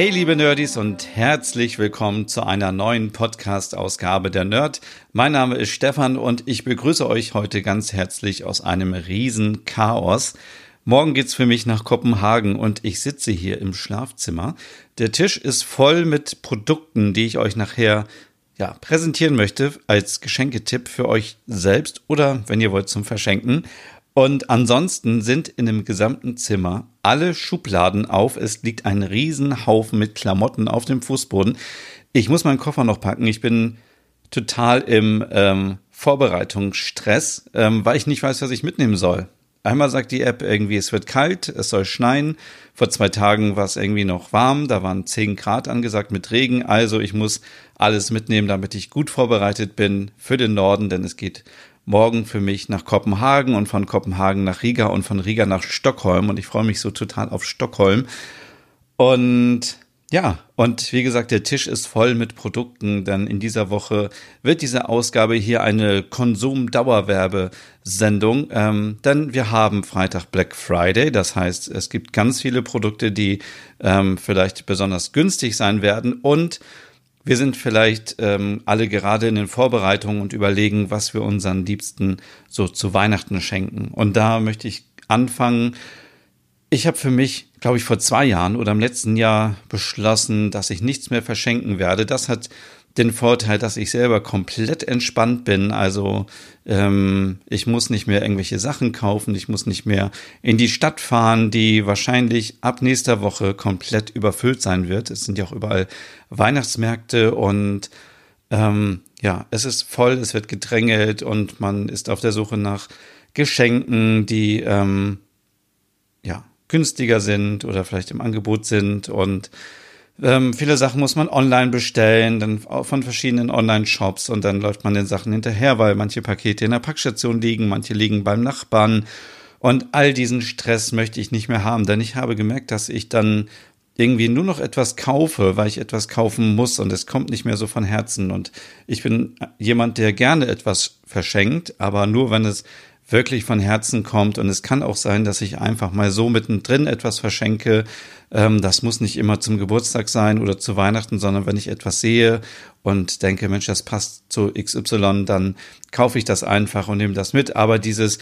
Hey liebe Nerdies und herzlich willkommen zu einer neuen Podcast-Ausgabe der Nerd. Mein Name ist Stefan und ich begrüße euch heute ganz herzlich aus einem riesen Chaos. Morgen geht's für mich nach Kopenhagen und ich sitze hier im Schlafzimmer. Der Tisch ist voll mit Produkten, die ich euch nachher ja, präsentieren möchte als Geschenketipp für euch selbst oder wenn ihr wollt zum Verschenken. Und ansonsten sind in dem gesamten Zimmer alle Schubladen auf. Es liegt ein Riesenhaufen mit Klamotten auf dem Fußboden. Ich muss meinen Koffer noch packen. Ich bin total im ähm, Vorbereitungsstress, ähm, weil ich nicht weiß, was ich mitnehmen soll. Einmal sagt die App irgendwie, es wird kalt, es soll schneien. Vor zwei Tagen war es irgendwie noch warm, da waren 10 Grad angesagt mit Regen. Also ich muss alles mitnehmen, damit ich gut vorbereitet bin für den Norden, denn es geht morgen für mich nach Kopenhagen und von Kopenhagen nach Riga und von Riga nach Stockholm. Und ich freue mich so total auf Stockholm. Und ja, und wie gesagt, der Tisch ist voll mit Produkten, denn in dieser Woche wird diese Ausgabe hier eine Konsum-Dauerwerbesendung, ähm, denn wir haben Freitag Black Friday, das heißt, es gibt ganz viele Produkte, die ähm, vielleicht besonders günstig sein werden und wir sind vielleicht ähm, alle gerade in den Vorbereitungen und überlegen, was wir unseren Liebsten so zu Weihnachten schenken. Und da möchte ich anfangen. Ich habe für mich, glaube ich, vor zwei Jahren oder im letzten Jahr beschlossen, dass ich nichts mehr verschenken werde. Das hat den Vorteil, dass ich selber komplett entspannt bin. Also ähm, ich muss nicht mehr irgendwelche Sachen kaufen, ich muss nicht mehr in die Stadt fahren, die wahrscheinlich ab nächster Woche komplett überfüllt sein wird. Es sind ja auch überall Weihnachtsmärkte und ähm, ja, es ist voll, es wird gedrängelt und man ist auf der Suche nach Geschenken, die ähm, ja günstiger sind oder vielleicht im Angebot sind und ähm, viele Sachen muss man online bestellen, dann von verschiedenen Online-Shops und dann läuft man den Sachen hinterher, weil manche Pakete in der Packstation liegen, manche liegen beim Nachbarn. Und all diesen Stress möchte ich nicht mehr haben, denn ich habe gemerkt, dass ich dann irgendwie nur noch etwas kaufe, weil ich etwas kaufen muss und es kommt nicht mehr so von Herzen. Und ich bin jemand, der gerne etwas verschenkt, aber nur wenn es wirklich von Herzen kommt. Und es kann auch sein, dass ich einfach mal so mittendrin etwas verschenke. Ähm, das muss nicht immer zum Geburtstag sein oder zu Weihnachten, sondern wenn ich etwas sehe und denke, Mensch, das passt zu XY, dann kaufe ich das einfach und nehme das mit. Aber dieses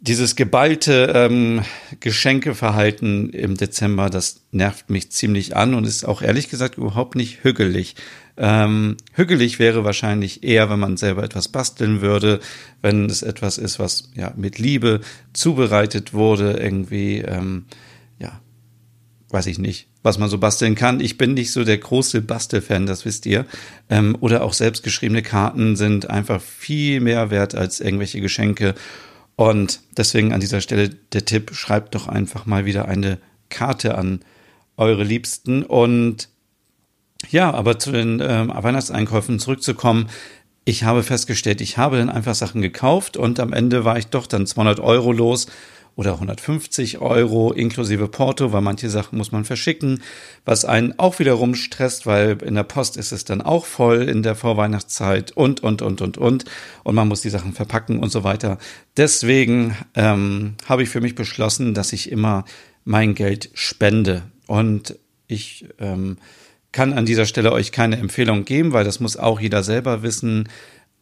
dieses geballte ähm, Geschenkeverhalten im Dezember, das nervt mich ziemlich an und ist auch ehrlich gesagt überhaupt nicht hügelig. Ähm, hügelig wäre wahrscheinlich eher, wenn man selber etwas basteln würde, wenn es etwas ist, was ja mit Liebe zubereitet wurde, irgendwie, ähm, ja, weiß ich nicht, was man so basteln kann. Ich bin nicht so der große Bastelfan, das wisst ihr. Ähm, oder auch selbstgeschriebene Karten sind einfach viel mehr wert als irgendwelche Geschenke. Und deswegen an dieser Stelle der Tipp, schreibt doch einfach mal wieder eine Karte an eure Liebsten und ja, aber zu den ähm, Weihnachtseinkäufen zurückzukommen. Ich habe festgestellt, ich habe dann einfach Sachen gekauft und am Ende war ich doch dann 200 Euro los oder 150 Euro inklusive Porto, weil manche Sachen muss man verschicken, was einen auch wiederum stresst, weil in der Post ist es dann auch voll in der Vorweihnachtszeit und, und, und, und, und. Und man muss die Sachen verpacken und so weiter. Deswegen ähm, habe ich für mich beschlossen, dass ich immer mein Geld spende. Und ich ähm, kann an dieser Stelle euch keine Empfehlung geben, weil das muss auch jeder selber wissen,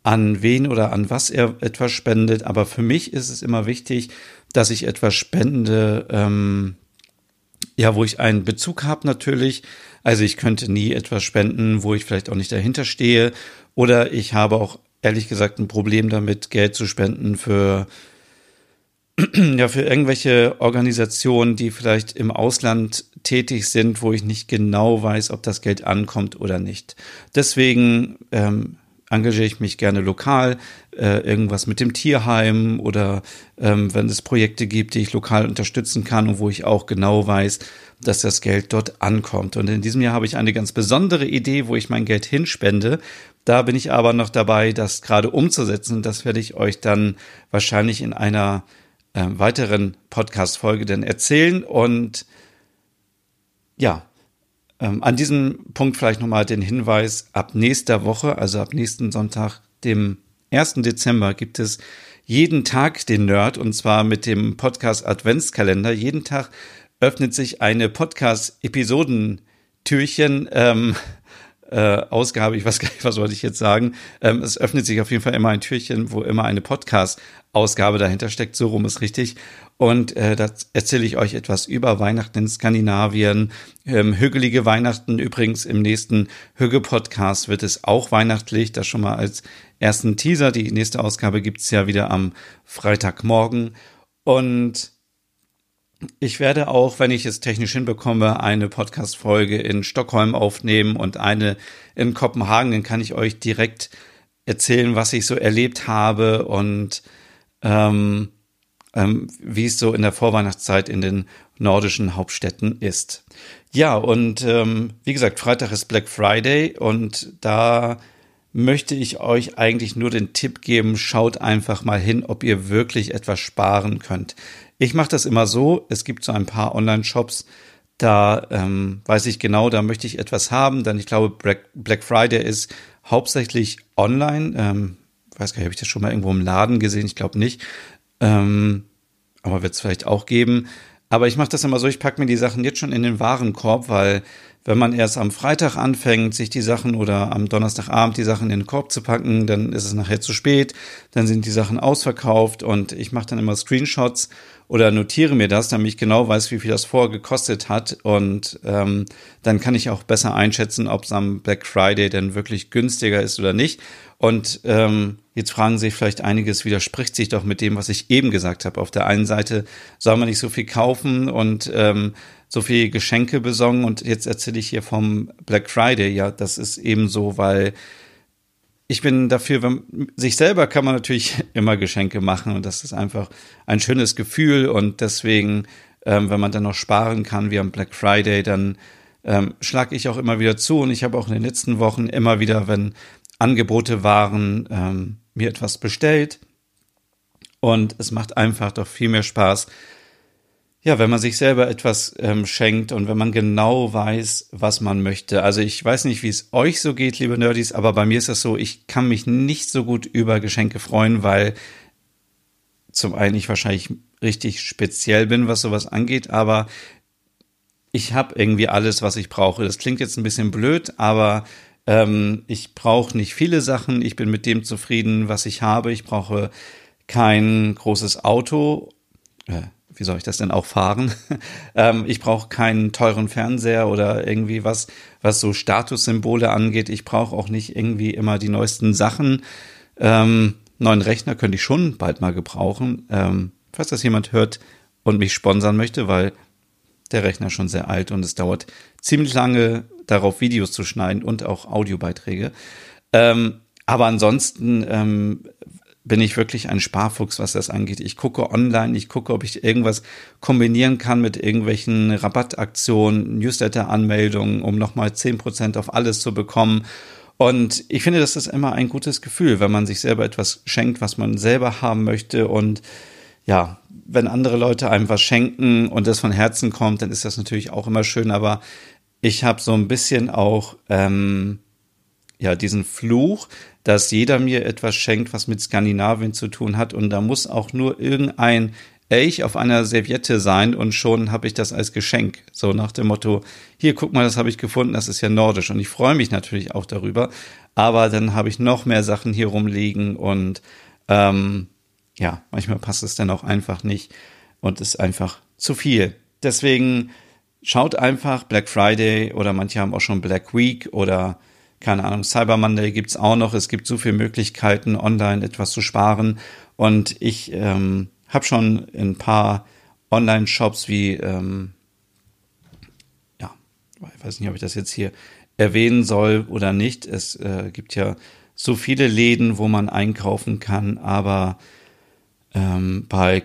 an wen oder an was er etwas spendet. Aber für mich ist es immer wichtig, dass ich etwas spende, ähm, ja, wo ich einen Bezug habe natürlich. Also ich könnte nie etwas spenden, wo ich vielleicht auch nicht dahinter stehe. Oder ich habe auch ehrlich gesagt ein Problem damit, Geld zu spenden für ja, für irgendwelche Organisationen, die vielleicht im Ausland tätig sind, wo ich nicht genau weiß, ob das Geld ankommt oder nicht. Deswegen ähm, engagiere ich mich gerne lokal, äh, irgendwas mit dem Tierheim oder ähm, wenn es Projekte gibt, die ich lokal unterstützen kann und wo ich auch genau weiß, dass das Geld dort ankommt. Und in diesem Jahr habe ich eine ganz besondere Idee, wo ich mein Geld hinspende. Da bin ich aber noch dabei, das gerade umzusetzen. Das werde ich euch dann wahrscheinlich in einer äh, weiteren Podcast-Folge dann erzählen. Und ja, ähm, an diesem Punkt vielleicht nochmal den Hinweis, ab nächster Woche, also ab nächsten Sonntag, dem 1. Dezember, gibt es jeden Tag den Nerd und zwar mit dem Podcast Adventskalender. Jeden Tag öffnet sich eine Podcast-Episodentürchen. Ähm, äh, Ausgabe, ich weiß gar nicht, was wollte ich jetzt sagen. Ähm, es öffnet sich auf jeden Fall immer ein Türchen, wo immer eine Podcast-Ausgabe dahinter steckt. So rum ist richtig. Und äh, da erzähle ich euch etwas über Weihnachten in Skandinavien. Ähm, hügelige Weihnachten. Übrigens im nächsten Hüge-Podcast wird es auch weihnachtlich. Das schon mal als ersten Teaser. Die nächste Ausgabe gibt's ja wieder am Freitagmorgen. Und ich werde auch, wenn ich es technisch hinbekomme, eine Podcast-Folge in Stockholm aufnehmen und eine in Kopenhagen. Dann kann ich euch direkt erzählen, was ich so erlebt habe und ähm, ähm, wie es so in der Vorweihnachtszeit in den nordischen Hauptstädten ist. Ja, und ähm, wie gesagt, Freitag ist Black Friday und da möchte ich euch eigentlich nur den Tipp geben, schaut einfach mal hin, ob ihr wirklich etwas sparen könnt. Ich mache das immer so, es gibt so ein paar Online-Shops, da ähm, weiß ich genau, da möchte ich etwas haben, denn ich glaube, Black, Friday ist hauptsächlich online. Ähm, weiß gar nicht, habe ich das schon mal irgendwo im Laden gesehen? Ich glaube nicht. Ähm, aber wird es vielleicht auch geben. Aber ich mache das immer so, ich packe mir die Sachen jetzt schon in den Warenkorb, weil wenn man erst am Freitag anfängt, sich die Sachen oder am Donnerstagabend die Sachen in den Korb zu packen, dann ist es nachher zu spät, dann sind die Sachen ausverkauft und ich mache dann immer Screenshots oder notiere mir das, damit ich genau weiß, wie viel das vorher gekostet hat und ähm, dann kann ich auch besser einschätzen, ob es am Black Friday denn wirklich günstiger ist oder nicht. Und ähm, jetzt fragen sich vielleicht einiges, widerspricht sich doch mit dem, was ich eben gesagt habe. Auf der einen Seite soll man nicht so viel kaufen und ähm, so viel Geschenke besorgen und jetzt erzähle ich hier vom Black Friday. Ja, das ist eben so, weil ich bin dafür, wenn, sich selber kann man natürlich immer Geschenke machen und das ist einfach ein schönes Gefühl und deswegen, ähm, wenn man dann noch sparen kann wie am Black Friday, dann ähm, schlage ich auch immer wieder zu und ich habe auch in den letzten Wochen immer wieder, wenn Angebote waren, ähm, mir etwas bestellt und es macht einfach doch viel mehr Spaß, ja, wenn man sich selber etwas ähm, schenkt und wenn man genau weiß, was man möchte. Also ich weiß nicht, wie es euch so geht, liebe Nerdies, aber bei mir ist das so, ich kann mich nicht so gut über Geschenke freuen, weil zum einen ich wahrscheinlich richtig speziell bin, was sowas angeht, aber ich habe irgendwie alles, was ich brauche. Das klingt jetzt ein bisschen blöd, aber ähm, ich brauche nicht viele Sachen. Ich bin mit dem zufrieden, was ich habe. Ich brauche kein großes Auto. Äh, wie soll ich das denn auch fahren? ähm, ich brauche keinen teuren Fernseher oder irgendwie was, was so Statussymbole angeht. Ich brauche auch nicht irgendwie immer die neuesten Sachen. Ähm, neuen Rechner könnte ich schon bald mal gebrauchen. Ähm, falls das jemand hört und mich sponsern möchte, weil der Rechner schon sehr alt und es dauert ziemlich lange, darauf Videos zu schneiden und auch Audiobeiträge. Ähm, aber ansonsten ähm, bin ich wirklich ein Sparfuchs, was das angeht. Ich gucke online, ich gucke, ob ich irgendwas kombinieren kann mit irgendwelchen Rabattaktionen, Newsletter-Anmeldungen, um nochmal zehn Prozent auf alles zu bekommen. Und ich finde, das ist immer ein gutes Gefühl, wenn man sich selber etwas schenkt, was man selber haben möchte. Und ja, wenn andere Leute einem was schenken und das von Herzen kommt, dann ist das natürlich auch immer schön. Aber ich habe so ein bisschen auch ähm, ja diesen Fluch, dass jeder mir etwas schenkt, was mit Skandinavien zu tun hat. Und da muss auch nur irgendein Elch auf einer Serviette sein und schon habe ich das als Geschenk. So nach dem Motto, hier guck mal, das habe ich gefunden, das ist ja nordisch. Und ich freue mich natürlich auch darüber. Aber dann habe ich noch mehr Sachen hier rumliegen und ähm, ja, manchmal passt es dann auch einfach nicht und ist einfach zu viel. Deswegen schaut einfach Black Friday oder manche haben auch schon Black Week oder keine Ahnung, Cyber Monday gibt's auch noch. Es gibt so viele Möglichkeiten, online etwas zu sparen. Und ich ähm, habe schon ein paar Online-Shops wie, ähm, ja, ich weiß nicht, ob ich das jetzt hier erwähnen soll oder nicht. Es äh, gibt ja so viele Läden, wo man einkaufen kann, aber ähm, bei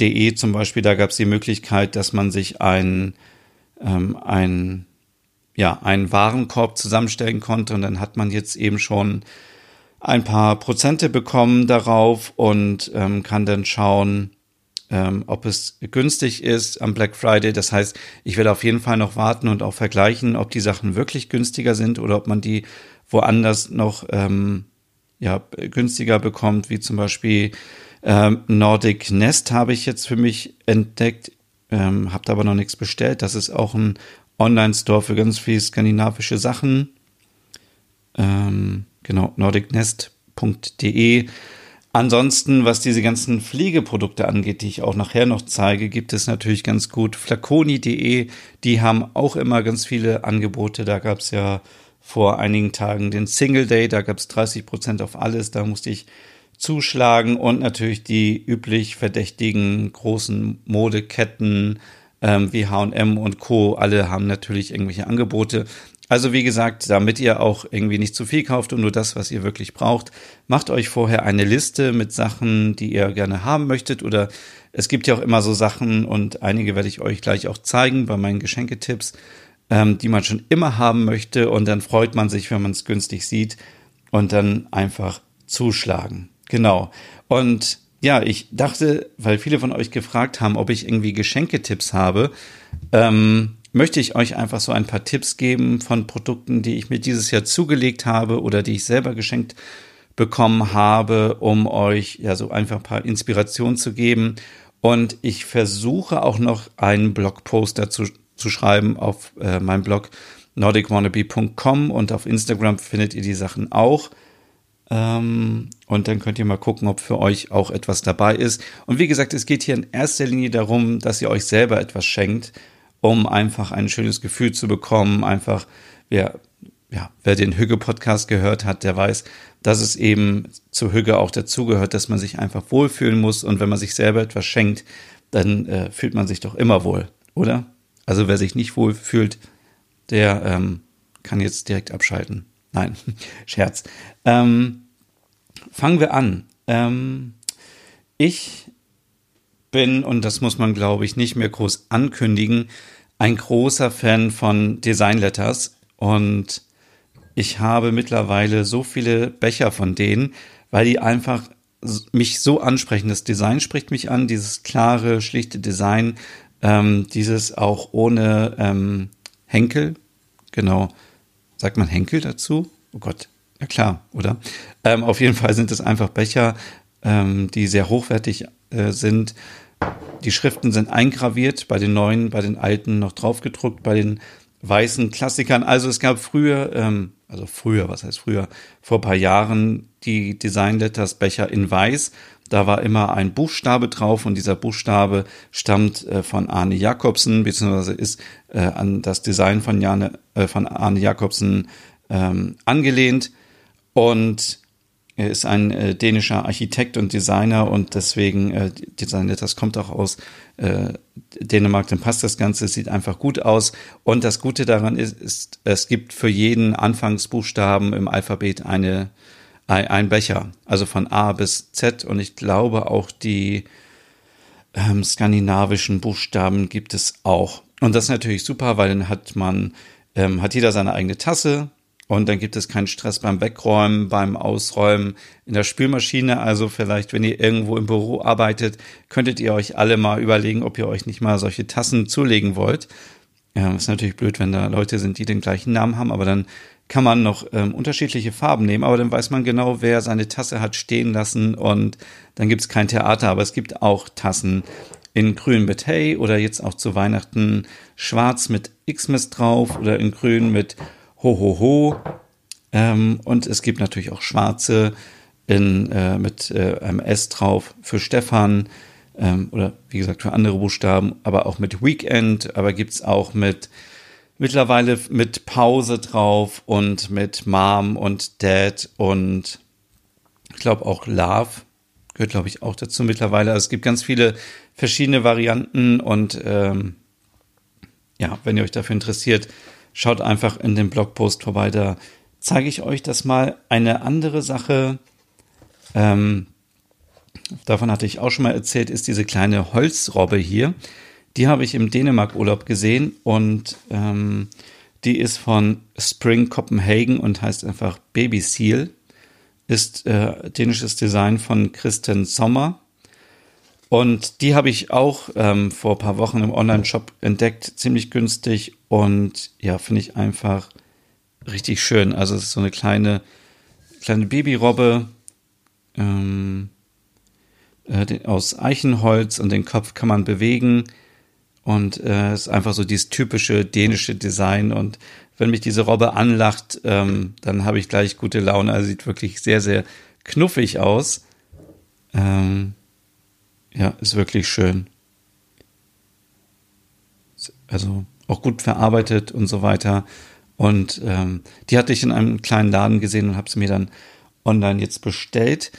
Connox.de zum Beispiel, da gab es die Möglichkeit, dass man sich ein, ähm, ein, ja, einen Warenkorb zusammenstellen konnte und dann hat man jetzt eben schon ein paar Prozente bekommen darauf und ähm, kann dann schauen, ähm, ob es günstig ist am Black Friday. Das heißt, ich werde auf jeden Fall noch warten und auch vergleichen, ob die Sachen wirklich günstiger sind oder ob man die woanders noch ähm, ja, günstiger bekommt, wie zum Beispiel ähm, Nordic Nest habe ich jetzt für mich entdeckt, ähm, habt aber noch nichts bestellt. Das ist auch ein Online-Store für ganz viel skandinavische Sachen. Ähm, genau, nordicnest.de. Ansonsten, was diese ganzen Pflegeprodukte angeht, die ich auch nachher noch zeige, gibt es natürlich ganz gut flaconi.de. Die haben auch immer ganz viele Angebote. Da gab es ja vor einigen Tagen den Single Day, da gab es 30 Prozent auf alles. Da musste ich zuschlagen und natürlich die üblich verdächtigen großen Modeketten ähm, wie H&M und Co. Alle haben natürlich irgendwelche Angebote. Also wie gesagt, damit ihr auch irgendwie nicht zu viel kauft und nur das, was ihr wirklich braucht, macht euch vorher eine Liste mit Sachen, die ihr gerne haben möchtet oder es gibt ja auch immer so Sachen und einige werde ich euch gleich auch zeigen bei meinen Geschenketipps, ähm, die man schon immer haben möchte und dann freut man sich, wenn man es günstig sieht und dann einfach zuschlagen. Genau. Und ja, ich dachte, weil viele von euch gefragt haben, ob ich irgendwie Geschenketipps habe, ähm, möchte ich euch einfach so ein paar Tipps geben von Produkten, die ich mir dieses Jahr zugelegt habe oder die ich selber geschenkt bekommen habe, um euch ja so einfach ein paar Inspirationen zu geben. Und ich versuche auch noch einen Blogpost dazu zu schreiben auf äh, meinem Blog nordicwannabe.com und auf Instagram findet ihr die Sachen auch. Ähm, und dann könnt ihr mal gucken, ob für euch auch etwas dabei ist. Und wie gesagt, es geht hier in erster Linie darum, dass ihr euch selber etwas schenkt um einfach ein schönes Gefühl zu bekommen. Einfach, wer, ja, wer den Hügge-Podcast gehört hat, der weiß, dass es eben zu Hügge auch dazugehört, dass man sich einfach wohlfühlen muss. Und wenn man sich selber etwas schenkt, dann äh, fühlt man sich doch immer wohl, oder? Also wer sich nicht wohl fühlt, der ähm, kann jetzt direkt abschalten. Nein, Scherz. Ähm, fangen wir an. Ähm, ich bin, und das muss man, glaube ich, nicht mehr groß ankündigen, ein großer Fan von Design Letters und ich habe mittlerweile so viele Becher von denen, weil die einfach mich so ansprechen. Das Design spricht mich an, dieses klare, schlichte Design, ähm, dieses auch ohne ähm, Henkel, genau. Sagt man Henkel dazu? Oh Gott, ja klar, oder? Ähm, auf jeden Fall sind es einfach Becher, ähm, die sehr hochwertig äh, sind. Die Schriften sind eingraviert, bei den neuen, bei den alten noch draufgedruckt, bei den weißen Klassikern. Also es gab früher, ähm, also früher, was heißt früher, vor ein paar Jahren die Design Letters Becher in weiß. Da war immer ein Buchstabe drauf und dieser Buchstabe stammt äh, von Arne Jacobsen, beziehungsweise ist äh, an das Design von, Jane, äh, von Arne Jacobsen ähm, angelehnt. Und er ist ein äh, dänischer Architekt und Designer und deswegen, äh, Designer, das kommt auch aus äh, Dänemark, dann passt das Ganze, sieht einfach gut aus. Und das Gute daran ist, ist es gibt für jeden Anfangsbuchstaben im Alphabet eine, ein, ein Becher, also von A bis Z. Und ich glaube auch die ähm, skandinavischen Buchstaben gibt es auch. Und das ist natürlich super, weil dann hat man, ähm, hat jeder seine eigene Tasse, und dann gibt es keinen Stress beim Wegräumen, beim Ausräumen in der Spülmaschine. Also vielleicht, wenn ihr irgendwo im Büro arbeitet, könntet ihr euch alle mal überlegen, ob ihr euch nicht mal solche Tassen zulegen wollt. Ja, ist natürlich blöd, wenn da Leute sind, die den gleichen Namen haben, aber dann kann man noch ähm, unterschiedliche Farben nehmen, aber dann weiß man genau, wer seine Tasse hat stehen lassen und dann gibt es kein Theater, aber es gibt auch Tassen in grün mit Hey oder jetzt auch zu Weihnachten schwarz mit Xmas drauf oder in grün mit Ho Ho Ho. Ähm, und es gibt natürlich auch schwarze in, äh, mit äh, einem S drauf für Stefan ähm, oder wie gesagt für andere Buchstaben, aber auch mit Weekend, aber gibt es auch mit mittlerweile mit Pause drauf und mit Mom und Dad und ich glaube auch Love gehört glaube ich auch dazu mittlerweile. Also es gibt ganz viele verschiedene Varianten und ähm, ja, wenn ihr euch dafür interessiert, Schaut einfach in dem Blogpost vorbei, da zeige ich euch das mal. Eine andere Sache, ähm, davon hatte ich auch schon mal erzählt, ist diese kleine Holzrobbe hier. Die habe ich im Dänemark-Urlaub gesehen und ähm, die ist von Spring Copenhagen und heißt einfach Baby Seal. Ist äh, dänisches Design von Kristen Sommer. Und die habe ich auch ähm, vor ein paar Wochen im Online-Shop entdeckt, ziemlich günstig und ja, finde ich einfach richtig schön. Also es ist so eine kleine, kleine Babyrobbe ähm, äh, aus Eichenholz und den Kopf kann man bewegen. Und äh, es ist einfach so dieses typische dänische Design. Und wenn mich diese Robbe anlacht, ähm, dann habe ich gleich gute Laune. Also sieht wirklich sehr, sehr knuffig aus. Ähm, ja, ist wirklich schön. Also auch gut verarbeitet und so weiter. Und ähm, die hatte ich in einem kleinen Laden gesehen und habe sie mir dann online jetzt bestellt.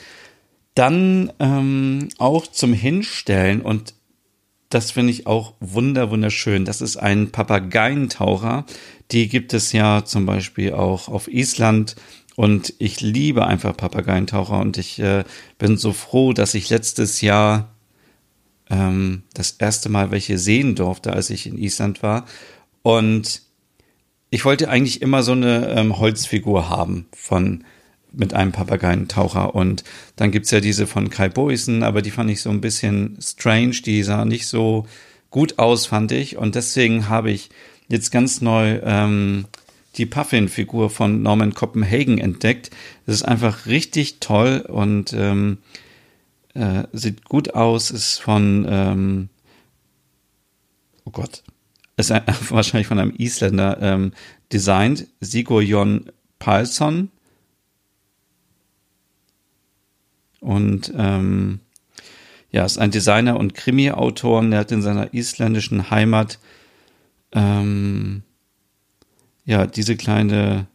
Dann ähm, auch zum Hinstellen und das finde ich auch wunder wunderschön. Das ist ein Papageientaucher. Die gibt es ja zum Beispiel auch auf Island. Und ich liebe einfach Papageientaucher und ich äh, bin so froh, dass ich letztes Jahr ähm, das erste Mal welche sehen durfte, als ich in Island war. Und ich wollte eigentlich immer so eine ähm, Holzfigur haben von mit einem Papageientaucher. Und dann gibt's ja diese von Kai Boysen, aber die fand ich so ein bisschen strange. Die sah nicht so gut aus, fand ich. Und deswegen habe ich jetzt ganz neu ähm, die Puffin-Figur von Norman Copenhagen entdeckt. Das ist einfach richtig toll und ähm, äh, sieht gut aus. Ist von, ähm, oh Gott, ist ein, wahrscheinlich von einem Isländer ähm, designt, Sigurjon Palsson. Und ähm, ja, ist ein Designer und Krimi-Autor. Der hat in seiner isländischen Heimat ähm, ja diese kleine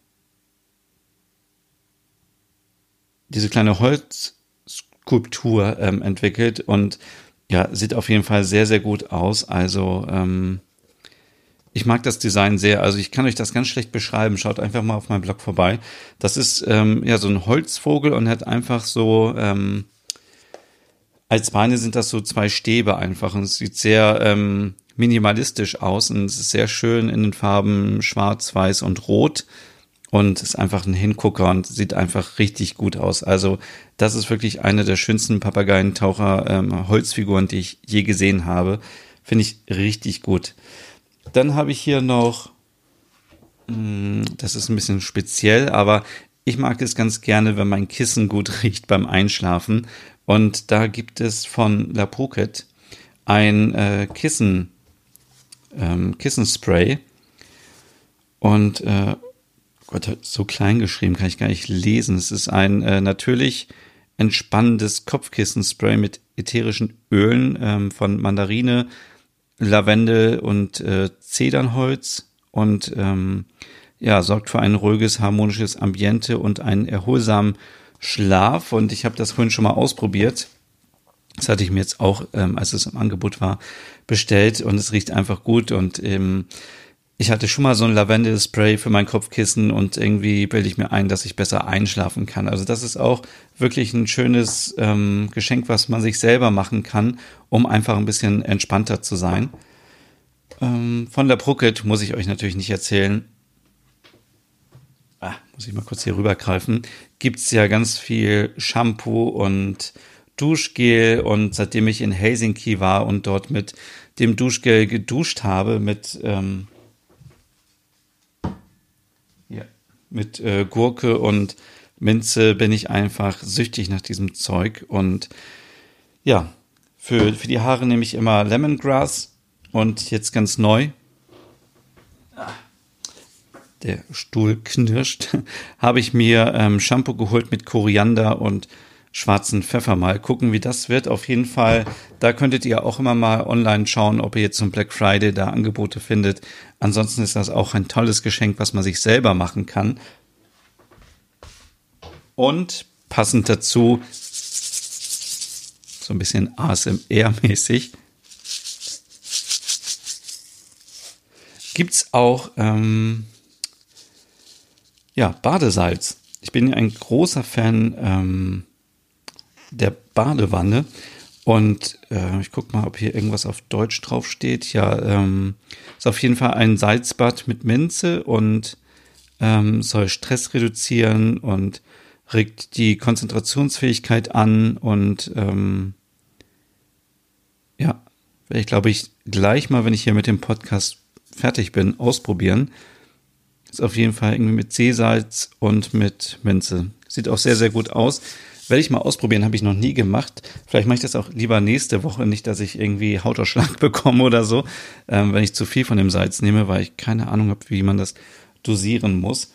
diese kleine Holzskulptur ähm, entwickelt und ja, sieht auf jeden Fall sehr, sehr gut aus. Also ähm, ich mag das Design sehr. Also ich kann euch das ganz schlecht beschreiben. Schaut einfach mal auf meinem Blog vorbei. Das ist ähm, ja so ein Holzvogel und hat einfach so ähm, als Beine sind das so zwei Stäbe einfach und es sieht sehr ähm, minimalistisch aus und es ist sehr schön in den Farben Schwarz, Weiß und Rot und ist einfach ein Hingucker und sieht einfach richtig gut aus. Also das ist wirklich eine der schönsten Papageientaucher ähm, Holzfiguren, die ich je gesehen habe. Finde ich richtig gut. Dann habe ich hier noch, hm, das ist ein bisschen speziell, aber ich mag es ganz gerne, wenn mein Kissen gut riecht beim Einschlafen. Und da gibt es von La Pocket ein äh, Kissen, ähm, Kissenspray. Und äh, Gott, so klein geschrieben kann ich gar nicht lesen. Es ist ein äh, natürlich entspannendes Kopfkissenspray mit ätherischen Ölen ähm, von Mandarine, Lavendel und äh, Zedernholz und ähm, ja, sorgt für ein ruhiges, harmonisches Ambiente und einen erholsamen Schlaf. Und ich habe das vorhin schon mal ausprobiert. Das hatte ich mir jetzt auch, ähm, als es im Angebot war, bestellt und es riecht einfach gut und ähm, ich hatte schon mal so ein Lavendel-Spray für mein Kopfkissen und irgendwie bilde ich mir ein, dass ich besser einschlafen kann. Also das ist auch wirklich ein schönes ähm, Geschenk, was man sich selber machen kann, um einfach ein bisschen entspannter zu sein. Ähm, von der Brucket muss ich euch natürlich nicht erzählen. Ah, muss ich mal kurz hier rübergreifen. Gibt's ja ganz viel Shampoo und Duschgel und seitdem ich in Helsinki war und dort mit dem Duschgel geduscht habe, mit ähm, mit äh, Gurke und Minze bin ich einfach süchtig nach diesem Zeug. Und ja, für, für die Haare nehme ich immer Lemongrass und jetzt ganz neu. Der Stuhl knirscht. Habe ich mir ähm, Shampoo geholt mit Koriander und schwarzen Pfeffer. Mal gucken, wie das wird. Auf jeden Fall, da könntet ihr auch immer mal online schauen, ob ihr jetzt zum Black Friday da Angebote findet. Ansonsten ist das auch ein tolles Geschenk, was man sich selber machen kann. Und passend dazu, so ein bisschen ASMR-mäßig, gibt's auch ähm, Ja, Badesalz. Ich bin ein großer Fan ähm, der Badewanne. Und äh, ich gucke mal, ob hier irgendwas auf Deutsch draufsteht. Ja, ähm, ist auf jeden Fall ein Salzbad mit Minze und ähm, soll Stress reduzieren und regt die Konzentrationsfähigkeit an und ähm, ja, werde ich glaube ich gleich mal, wenn ich hier mit dem Podcast fertig bin, ausprobieren. Ist auf jeden Fall irgendwie mit Seesalz und mit Minze. Sieht auch sehr, sehr gut aus. Werde ich mal ausprobieren, habe ich noch nie gemacht. Vielleicht mache ich das auch lieber nächste Woche, nicht, dass ich irgendwie Hautausschlag bekomme oder so, ähm, wenn ich zu viel von dem Salz nehme, weil ich keine Ahnung habe, wie man das dosieren muss.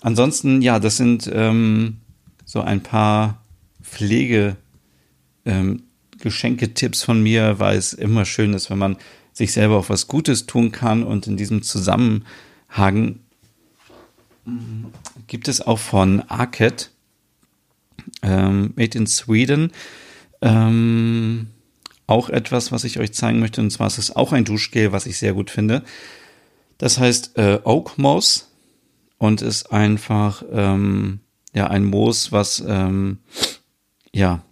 Ansonsten, ja, das sind ähm, so ein paar Pflege ähm, Geschenketipps von mir, weil es immer schön ist, wenn man sich selber auch was Gutes tun kann und in diesem Zusammenhang gibt es auch von Arket ähm, Made in Sweden. Ähm, auch etwas, was ich euch zeigen möchte. Und zwar ist es auch ein Duschgel, was ich sehr gut finde. Das heißt äh, Oak Moss und ist einfach ähm, ja ein Moos, was ähm, ja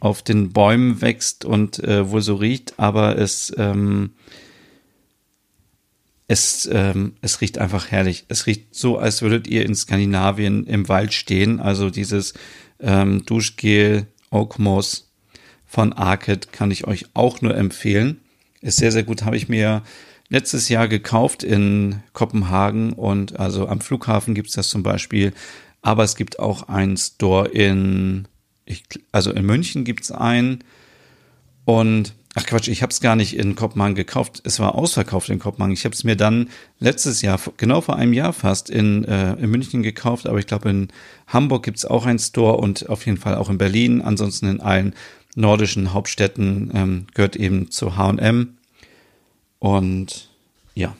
auf den Bäumen wächst und äh, wohl so riecht, aber es ähm, es, ähm, es riecht einfach herrlich. Es riecht so, als würdet ihr in Skandinavien im Wald stehen. Also dieses ähm, Duschgel Oakmoss von Arcade kann ich euch auch nur empfehlen. Ist sehr, sehr gut. Habe ich mir letztes Jahr gekauft in Kopenhagen und also am Flughafen gibt es das zum Beispiel. Aber es gibt auch einen Store in, ich, also in München gibt es einen. Und Ach Quatsch, ich habe es gar nicht in Kopenhagen gekauft. Es war ausverkauft in Kopenhagen. Ich habe es mir dann letztes Jahr, genau vor einem Jahr fast, in, äh, in München gekauft. Aber ich glaube, in Hamburg gibt es auch einen Store und auf jeden Fall auch in Berlin. Ansonsten in allen nordischen Hauptstädten ähm, gehört eben zu H&M. Und ja,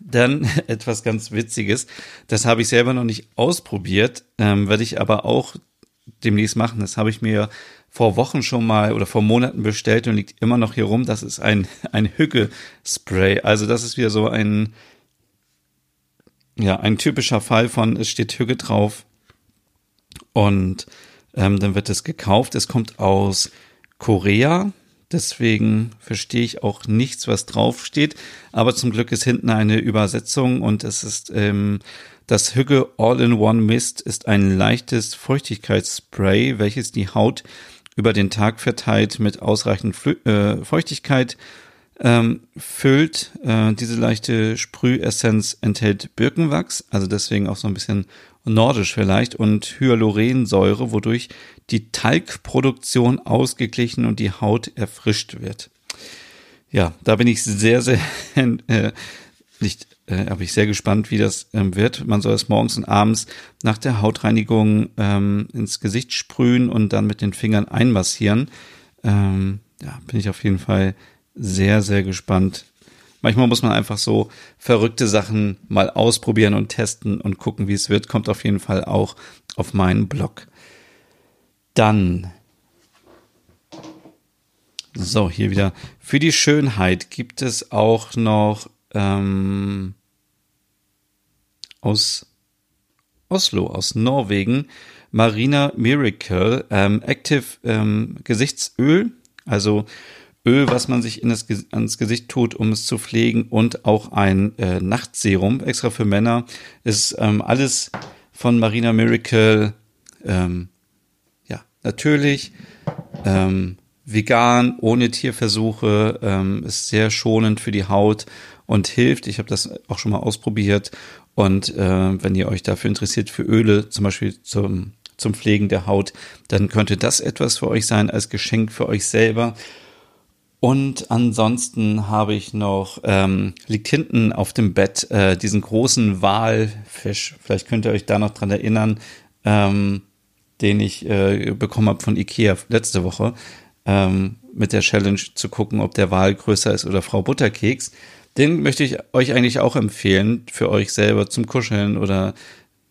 dann etwas ganz Witziges. Das habe ich selber noch nicht ausprobiert, ähm, werde ich aber auch demnächst machen. Das habe ich mir vor Wochen schon mal oder vor Monaten bestellt und liegt immer noch hier rum. Das ist ein, ein Hügge-Spray. Also das ist wieder so ein, ja, ein typischer Fall von, es steht Hügge drauf und ähm, dann wird es gekauft. Es kommt aus Korea. Deswegen verstehe ich auch nichts, was draufsteht. Aber zum Glück ist hinten eine Übersetzung und es ist ähm, das Hügge All-in-One Mist ist ein leichtes Feuchtigkeitsspray, welches die Haut über den Tag verteilt mit ausreichend Flü äh, Feuchtigkeit ähm, füllt. Äh, diese leichte Sprühessenz enthält Birkenwachs, also deswegen auch so ein bisschen nordisch vielleicht, und Hyaluronsäure, wodurch die Talgproduktion ausgeglichen und die Haut erfrischt wird. Ja, da bin ich sehr, sehr äh, nicht äh, habe ich sehr gespannt, wie das ähm, wird. Man soll es morgens und abends nach der Hautreinigung ähm, ins Gesicht sprühen und dann mit den Fingern einmassieren. Ähm, ja, bin ich auf jeden Fall sehr, sehr gespannt. Manchmal muss man einfach so verrückte Sachen mal ausprobieren und testen und gucken, wie es wird. Kommt auf jeden Fall auch auf meinen Blog. Dann so, hier wieder. Für die Schönheit gibt es auch noch ähm, aus Oslo, aus Norwegen, Marina Miracle ähm, Active ähm, Gesichtsöl, also Öl, was man sich in das, ans Gesicht tut, um es zu pflegen. Und auch ein äh, Nachtserum, extra für Männer, ist ähm, alles von Marina Miracle, ähm, ja, natürlich, ähm, vegan, ohne Tierversuche, ähm, ist sehr schonend für die Haut und hilft. Ich habe das auch schon mal ausprobiert. Und äh, wenn ihr euch dafür interessiert, für Öle, zum Beispiel zum, zum Pflegen der Haut, dann könnte das etwas für euch sein als Geschenk für euch selber. Und ansonsten habe ich noch, ähm, liegt hinten auf dem Bett äh, diesen großen Walfisch. Vielleicht könnt ihr euch da noch dran erinnern, ähm, den ich äh, bekommen habe von Ikea letzte Woche, ähm, mit der Challenge zu gucken, ob der Wal größer ist oder Frau Butterkeks. Den möchte ich euch eigentlich auch empfehlen für euch selber zum Kuscheln oder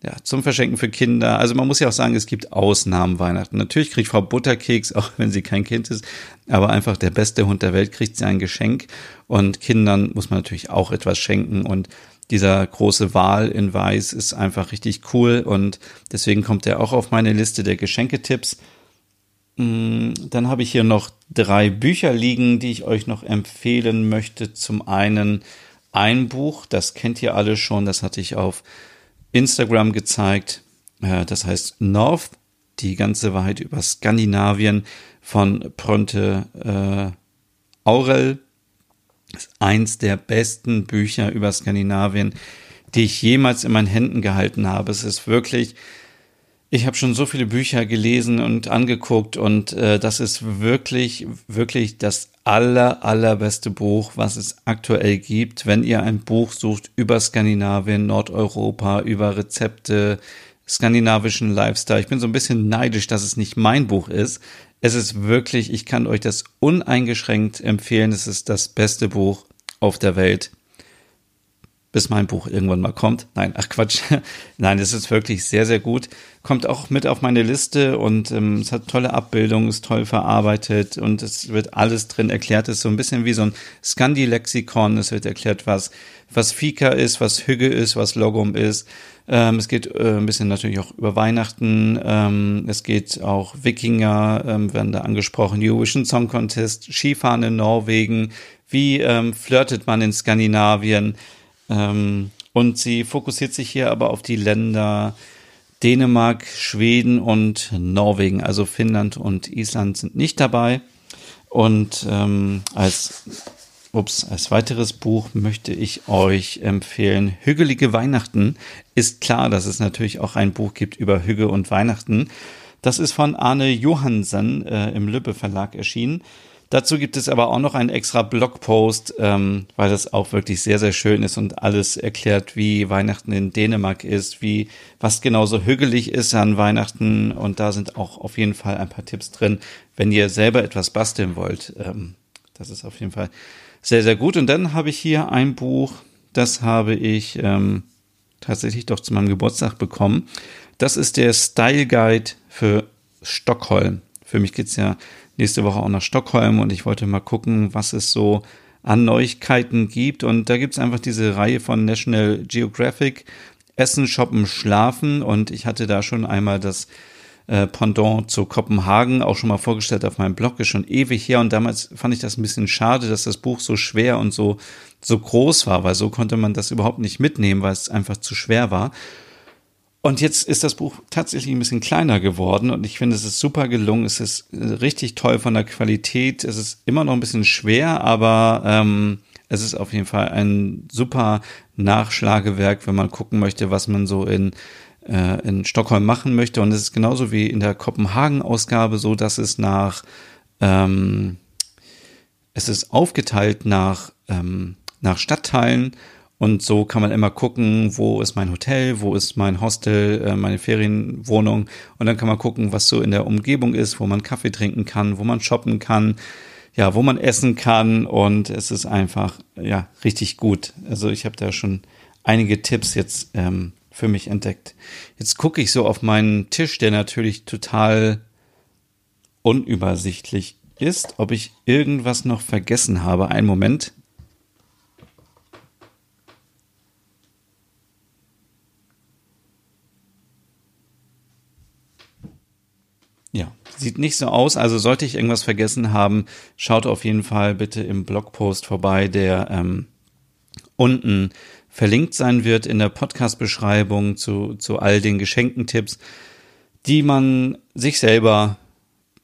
ja, zum Verschenken für Kinder. Also man muss ja auch sagen, es gibt Ausnahmen Weihnachten. Natürlich kriegt Frau Butterkeks, auch wenn sie kein Kind ist, aber einfach der beste Hund der Welt kriegt sie ein Geschenk. Und Kindern muss man natürlich auch etwas schenken. Und dieser große Wal in Weiß ist einfach richtig cool und deswegen kommt er auch auf meine Liste der Geschenketipps. Mm, dann habe ich hier noch drei Bücher liegen, die ich euch noch empfehlen möchte. Zum einen ein Buch, das kennt ihr alle schon, das hatte ich auf Instagram gezeigt. Äh, das heißt North, die ganze Wahrheit über Skandinavien von Pronte äh, Aurel. Das ist eins der besten Bücher über Skandinavien, die ich jemals in meinen Händen gehalten habe. Es ist wirklich ich habe schon so viele Bücher gelesen und angeguckt und äh, das ist wirklich, wirklich das aller, allerbeste Buch, was es aktuell gibt. Wenn ihr ein Buch sucht über Skandinavien, Nordeuropa, über Rezepte, skandinavischen Lifestyle. Ich bin so ein bisschen neidisch, dass es nicht mein Buch ist. Es ist wirklich, ich kann euch das uneingeschränkt empfehlen. Es ist das beste Buch auf der Welt bis mein Buch irgendwann mal kommt. Nein, ach Quatsch. Nein, es ist wirklich sehr, sehr gut. Kommt auch mit auf meine Liste und ähm, es hat tolle Abbildungen, ist toll verarbeitet und es wird alles drin erklärt. Es ist so ein bisschen wie so ein Scandi-Lexikon. Es wird erklärt, was, was Fika ist, was Hügge ist, was Logum ist. Ähm, es geht äh, ein bisschen natürlich auch über Weihnachten. Ähm, es geht auch Wikinger, ähm, werden da angesprochen, Eurovision Song Contest, Skifahren in Norwegen. Wie ähm, flirtet man in Skandinavien? Ähm, und sie fokussiert sich hier aber auf die Länder Dänemark, Schweden und Norwegen. Also Finnland und Island sind nicht dabei. Und ähm, als, ups, als weiteres Buch möchte ich euch empfehlen, Hügelige Weihnachten. Ist klar, dass es natürlich auch ein Buch gibt über Hügge und Weihnachten. Das ist von Arne Johansen äh, im Lübbe Verlag erschienen. Dazu gibt es aber auch noch einen extra Blogpost, ähm, weil das auch wirklich sehr, sehr schön ist und alles erklärt, wie Weihnachten in Dänemark ist, wie was genauso hügelig ist an Weihnachten. Und da sind auch auf jeden Fall ein paar Tipps drin, wenn ihr selber etwas basteln wollt. Ähm, das ist auf jeden Fall sehr, sehr gut. Und dann habe ich hier ein Buch, das habe ich ähm, tatsächlich doch zu meinem Geburtstag bekommen. Das ist der Style Guide für Stockholm. Für mich geht's ja nächste Woche auch nach Stockholm und ich wollte mal gucken, was es so an Neuigkeiten gibt. Und da gibt es einfach diese Reihe von National Geographic, Essen, Shoppen, Schlafen. Und ich hatte da schon einmal das äh, Pendant zu Kopenhagen auch schon mal vorgestellt auf meinem Blog, ist schon ewig her. Und damals fand ich das ein bisschen schade, dass das Buch so schwer und so, so groß war, weil so konnte man das überhaupt nicht mitnehmen, weil es einfach zu schwer war. Und jetzt ist das Buch tatsächlich ein bisschen kleiner geworden und ich finde, es ist super gelungen. Es ist äh, richtig toll von der Qualität. Es ist immer noch ein bisschen schwer, aber ähm, es ist auf jeden Fall ein super Nachschlagewerk, wenn man gucken möchte, was man so in äh, in Stockholm machen möchte. Und es ist genauso wie in der Kopenhagen-Ausgabe so, dass es nach ähm, es ist aufgeteilt nach ähm, nach Stadtteilen und so kann man immer gucken, wo ist mein Hotel, wo ist mein Hostel, äh, meine Ferienwohnung. Und dann kann man gucken, was so in der Umgebung ist, wo man Kaffee trinken kann, wo man shoppen kann, ja, wo man essen kann. Und es ist einfach, ja, richtig gut. Also ich habe da schon einige Tipps jetzt ähm, für mich entdeckt. Jetzt gucke ich so auf meinen Tisch, der natürlich total unübersichtlich ist, ob ich irgendwas noch vergessen habe. Einen Moment. Ja, sieht nicht so aus. Also sollte ich irgendwas vergessen haben, schaut auf jeden Fall bitte im Blogpost vorbei, der ähm, unten verlinkt sein wird in der Podcast-Beschreibung zu, zu all den Geschenkentipps, die man sich selber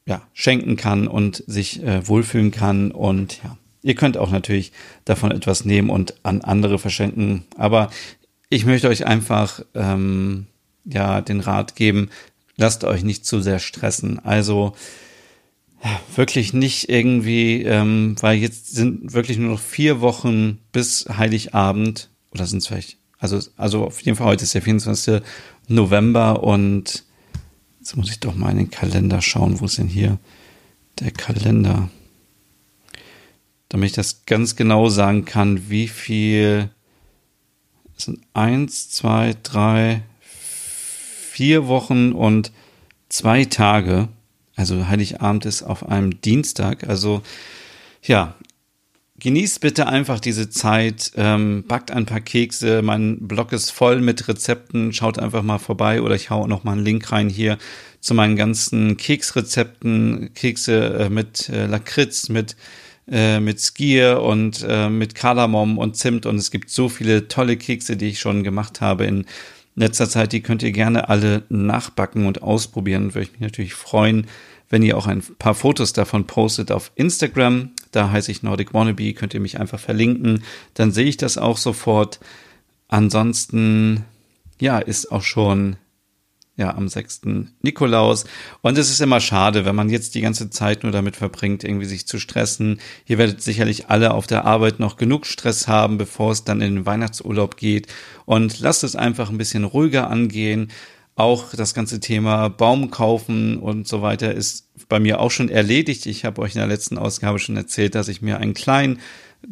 ja, schenken kann und sich äh, wohlfühlen kann. Und ja, ihr könnt auch natürlich davon etwas nehmen und an andere verschenken. Aber ich möchte euch einfach ähm, ja den Rat geben, lasst euch nicht zu sehr stressen. Also wirklich nicht irgendwie, ähm, weil jetzt sind wirklich nur noch vier Wochen bis Heiligabend oder sind es vielleicht, also, also auf jeden Fall heute ist der 24. November und jetzt muss ich doch mal in den Kalender schauen, wo ist denn hier der Kalender? Damit ich das ganz genau sagen kann, wie viel es sind eins, zwei, drei, vier Wochen und zwei Tage. Also Heiligabend ist auf einem Dienstag. Also ja, genießt bitte einfach diese Zeit, ähm, backt ein paar Kekse. Mein Blog ist voll mit Rezepten. Schaut einfach mal vorbei oder ich hau noch mal einen Link rein hier zu meinen ganzen Keksrezepten. Kekse äh, mit äh, Lakritz, mit äh, mit Skier und äh, mit Kardamom und Zimt und es gibt so viele tolle Kekse, die ich schon gemacht habe in letzter Zeit. Die könnt ihr gerne alle nachbacken und ausprobieren. Würde ich mich natürlich freuen, wenn ihr auch ein paar Fotos davon postet auf Instagram. Da heiße ich Nordic Wannabe, könnt ihr mich einfach verlinken. Dann sehe ich das auch sofort. Ansonsten, ja, ist auch schon ja, am 6. Nikolaus. Und es ist immer schade, wenn man jetzt die ganze Zeit nur damit verbringt, irgendwie sich zu stressen. Hier werdet sicherlich alle auf der Arbeit noch genug Stress haben, bevor es dann in den Weihnachtsurlaub geht. Und lasst es einfach ein bisschen ruhiger angehen. Auch das ganze Thema Baum kaufen und so weiter ist bei mir auch schon erledigt. Ich habe euch in der letzten Ausgabe schon erzählt, dass ich mir einen kleinen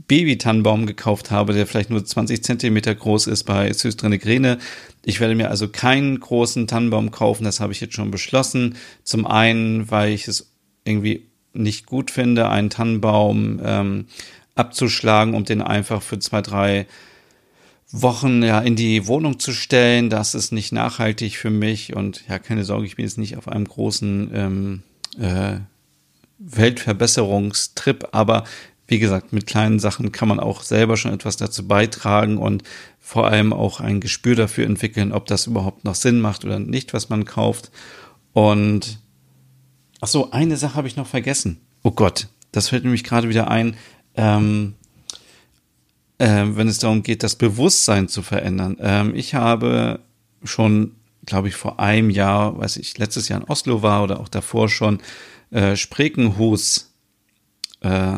Baby-Tannenbaum gekauft habe, der vielleicht nur 20 Zentimeter groß ist bei Süßdrenegrene. Ich werde mir also keinen großen Tannenbaum kaufen, das habe ich jetzt schon beschlossen. Zum einen, weil ich es irgendwie nicht gut finde, einen Tannenbaum ähm, abzuschlagen, um den einfach für zwei, drei Wochen ja in die Wohnung zu stellen. Das ist nicht nachhaltig für mich und ja, keine Sorge, ich bin jetzt nicht auf einem großen ähm, äh, Weltverbesserungstrip, aber wie gesagt, mit kleinen Sachen kann man auch selber schon etwas dazu beitragen und vor allem auch ein Gespür dafür entwickeln, ob das überhaupt noch Sinn macht oder nicht, was man kauft. Und ach so, eine Sache habe ich noch vergessen. Oh Gott, das fällt nämlich gerade wieder ein, ähm, äh, wenn es darum geht, das Bewusstsein zu verändern. Ähm, ich habe schon, glaube ich, vor einem Jahr, weiß ich, letztes Jahr in Oslo war oder auch davor schon, äh, Sprekenhus äh,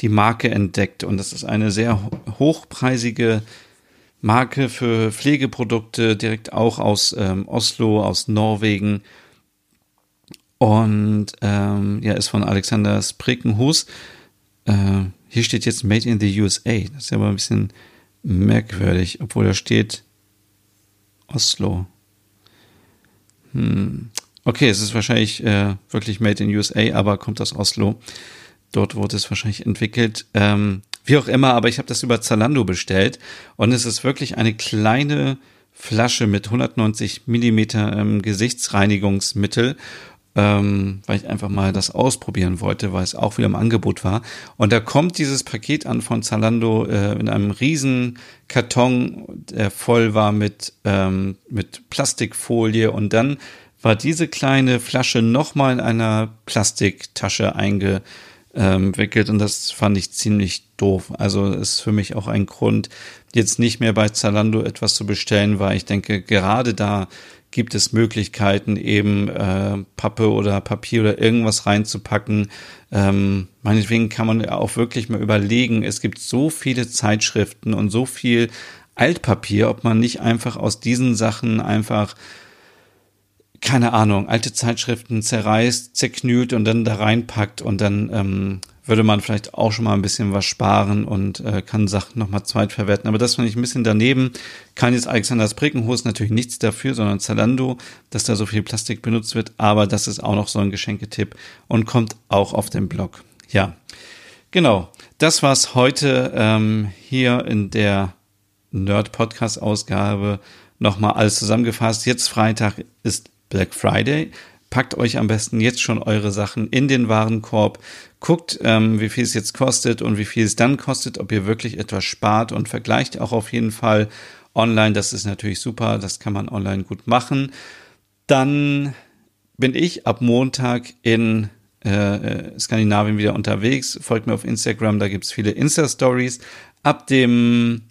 die Marke entdeckt. Und das ist eine sehr hochpreisige Marke für Pflegeprodukte, direkt auch aus ähm, Oslo, aus Norwegen. Und ähm, ja, ist von Alexander Sprekenhus. Äh, hier steht jetzt Made in the USA. Das ist aber ein bisschen merkwürdig, obwohl da steht Oslo. Hm. Okay, es ist wahrscheinlich äh, wirklich Made in USA, aber kommt aus Oslo. Dort wurde es wahrscheinlich entwickelt. Ähm, wie auch immer, aber ich habe das über Zalando bestellt und es ist wirklich eine kleine Flasche mit 190 Millimeter ähm, Gesichtsreinigungsmittel, ähm, weil ich einfach mal das ausprobieren wollte, weil es auch wieder im Angebot war. Und da kommt dieses Paket an von Zalando äh, in einem riesen Karton, der voll war mit, ähm, mit Plastikfolie und dann war diese kleine Flasche nochmal in einer Plastiktasche einge wickelt und das fand ich ziemlich doof. Also ist für mich auch ein Grund, jetzt nicht mehr bei Zalando etwas zu bestellen, weil ich denke, gerade da gibt es Möglichkeiten, eben äh, Pappe oder Papier oder irgendwas reinzupacken. Ähm, meinetwegen kann man auch wirklich mal überlegen, es gibt so viele Zeitschriften und so viel Altpapier, ob man nicht einfach aus diesen Sachen einfach keine Ahnung, alte Zeitschriften zerreißt, zerknüllt und dann da reinpackt und dann ähm, würde man vielleicht auch schon mal ein bisschen was sparen und äh, kann Sachen nochmal zweitverwerten. Aber das fand ich ein bisschen daneben. Kann jetzt Alexander Sprickenhus natürlich nichts dafür, sondern Zalando, dass da so viel Plastik benutzt wird. Aber das ist auch noch so ein Geschenketipp und kommt auch auf dem Blog. Ja, genau. Das war's heute ähm, hier in der Nerd-Podcast-Ausgabe. Nochmal alles zusammengefasst. Jetzt Freitag ist Black Friday. Packt euch am besten jetzt schon eure Sachen in den Warenkorb. Guckt, ähm, wie viel es jetzt kostet und wie viel es dann kostet, ob ihr wirklich etwas spart und vergleicht auch auf jeden Fall online. Das ist natürlich super. Das kann man online gut machen. Dann bin ich ab Montag in äh, äh Skandinavien wieder unterwegs. Folgt mir auf Instagram, da gibt es viele Insta-Stories. Ab dem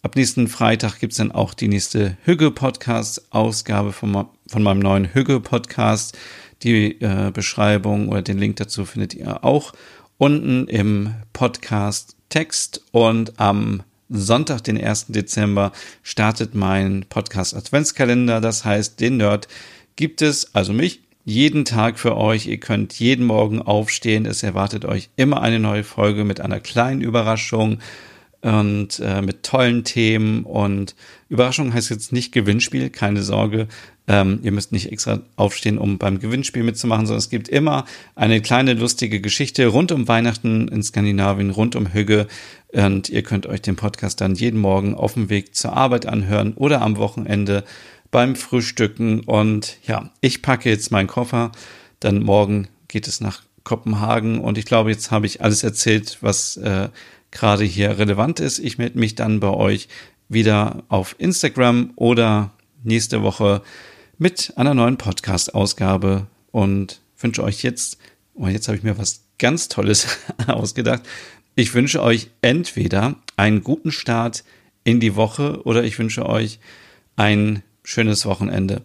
Ab nächsten Freitag gibt es dann auch die nächste Hügge-Podcast-Ausgabe von, von meinem neuen Hügge-Podcast. Die äh, Beschreibung oder den Link dazu findet ihr auch unten im Podcast-Text. Und am Sonntag, den 1. Dezember, startet mein Podcast-Adventskalender. Das heißt, den Nerd gibt es, also mich, jeden Tag für euch. Ihr könnt jeden Morgen aufstehen. Es erwartet euch immer eine neue Folge mit einer kleinen Überraschung und äh, mit tollen Themen und Überraschung heißt jetzt nicht Gewinnspiel, keine Sorge. Ähm, ihr müsst nicht extra aufstehen, um beim Gewinnspiel mitzumachen, sondern es gibt immer eine kleine lustige Geschichte rund um Weihnachten in Skandinavien, rund um Hügge. Und ihr könnt euch den Podcast dann jeden Morgen auf dem Weg zur Arbeit anhören oder am Wochenende beim Frühstücken. Und ja, ich packe jetzt meinen Koffer. Dann morgen geht es nach Kopenhagen. Und ich glaube, jetzt habe ich alles erzählt, was äh, gerade hier relevant ist. Ich melde mich dann bei euch wieder auf Instagram oder nächste Woche mit einer neuen Podcast-Ausgabe und wünsche euch jetzt, oh, jetzt habe ich mir was ganz Tolles ausgedacht. Ich wünsche euch entweder einen guten Start in die Woche oder ich wünsche euch ein schönes Wochenende.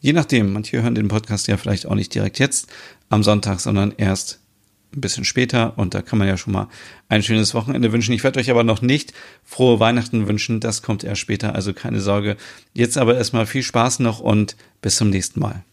Je nachdem, manche hören den Podcast ja vielleicht auch nicht direkt jetzt am Sonntag, sondern erst ein bisschen später und da kann man ja schon mal ein schönes Wochenende wünschen. Ich werde euch aber noch nicht frohe Weihnachten wünschen, das kommt erst später, also keine Sorge. Jetzt aber erstmal viel Spaß noch und bis zum nächsten Mal.